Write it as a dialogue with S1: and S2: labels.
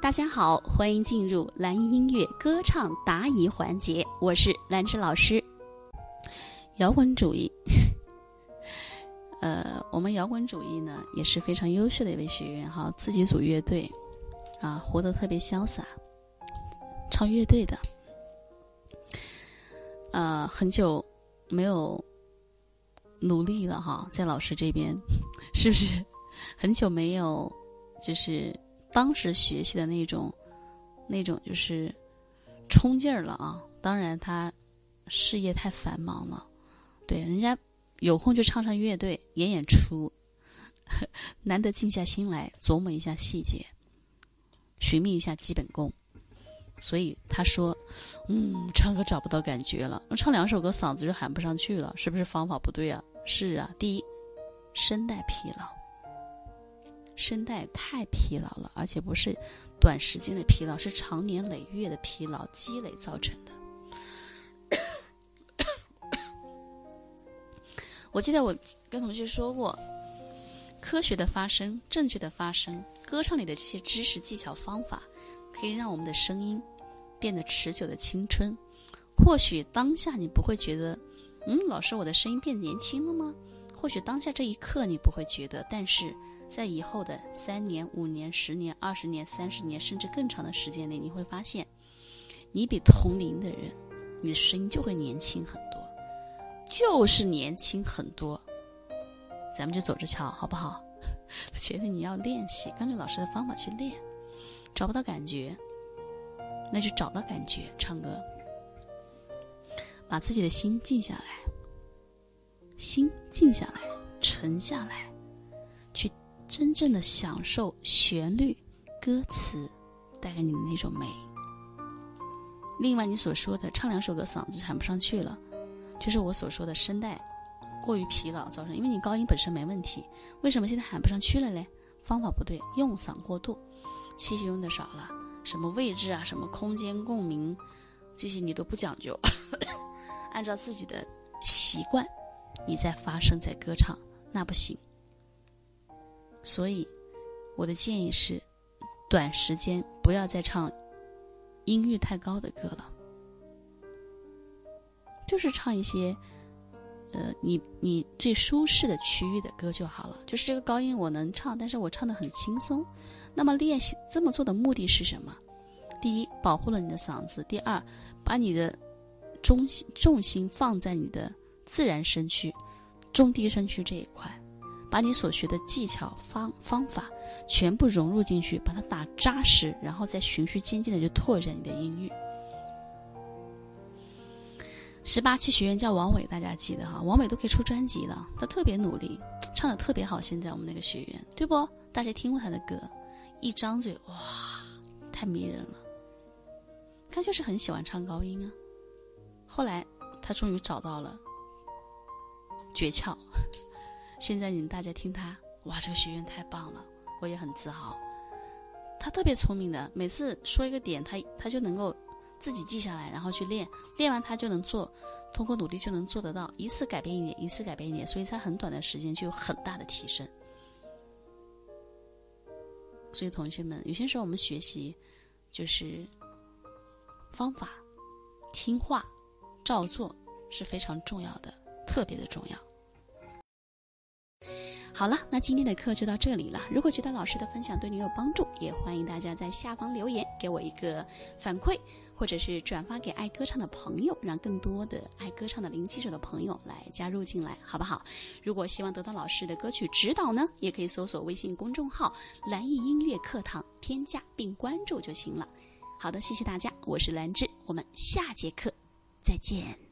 S1: 大家好，欢迎进入蓝音音乐歌唱答疑环节，我是兰芝老师。摇滚主义，呃，我们摇滚主义呢也是非常优秀的一位学员哈，自己组乐队，啊，活得特别潇洒，唱乐队的，呃，很久没有努力了哈，在老师这边，是不是很久没有就是？当时学习的那种，那种就是冲劲儿了啊！当然，他事业太繁忙了，对，人家有空就唱唱乐队、演演出，难得静下心来琢磨一下细节，寻觅一下基本功。所以他说：“嗯，唱歌找不到感觉了，唱两首歌嗓子就喊不上去了，是不是方法不对啊？”是啊，第一，声带疲劳。声带太疲劳了，而且不是短时间的疲劳，是长年累月的疲劳积累造成的。我记得我跟同学说过，科学的发声、正确的发声、歌唱里的这些知识、技巧、方法，可以让我们的声音变得持久的青春。或许当下你不会觉得，嗯，老师，我的声音变年轻了吗？或许当下这一刻你不会觉得，但是。在以后的三年、五年、十年、二十年、三十年，甚至更长的时间内，你会发现，你比同龄的人，你的声音就会年轻很多，就是年轻很多。咱们就走着瞧，好不好？觉得你要练习，跟着老师的方法去练，找不到感觉，那就找到感觉。唱歌，把自己的心静下来，心静下来，沉下来。去真正的享受旋律、歌词带给你的那种美。另外，你所说的唱两首歌嗓子喊不上去了，就是我所说的声带过于疲劳造成。因为你高音本身没问题，为什么现在喊不上去了嘞？方法不对，用嗓过度，气息用的少了，什么位置啊，什么空间共鸣，这些你都不讲究，按照自己的习惯，你在发声在歌唱，那不行。所以，我的建议是，短时间不要再唱音域太高的歌了，就是唱一些，呃，你你最舒适的区域的歌就好了。就是这个高音我能唱，但是我唱的很轻松。那么练习这么做的目的是什么？第一，保护了你的嗓子；第二，把你的中心重心放在你的自然声区、中低声区这一块。把你所学的技巧方方法全部融入进去，把它打扎实，然后再循序渐进的去拓展你的音域。十八期学员叫王伟，大家记得哈，王伟都可以出专辑了，他特别努力，唱的特别好。现在我们那个学员，对不？大家听过他的歌，一张嘴哇，太迷人了。他就是很喜欢唱高音啊。后来他终于找到了诀窍。现在你们大家听他，哇，这个学员太棒了，我也很自豪。他特别聪明的，每次说一个点，他他就能够自己记下来，然后去练，练完他就能做，通过努力就能做得到，一次改变一点，一次改变一点，所以在很短的时间就有很大的提升。所以同学们，有些时候我们学习就是方法，听话，照做是非常重要的，特别的重要。好了，那今天的课就到这里了。如果觉得老师的分享对你有帮助，也欢迎大家在下方留言给我一个反馈，或者是转发给爱歌唱的朋友，让更多的爱歌唱的零基础的朋友来加入进来，好不好？如果希望得到老师的歌曲指导呢，也可以搜索微信公众号“蓝艺音乐课堂”，添加并关注就行了。好的，谢谢大家，我是兰芝，我们下节课再见。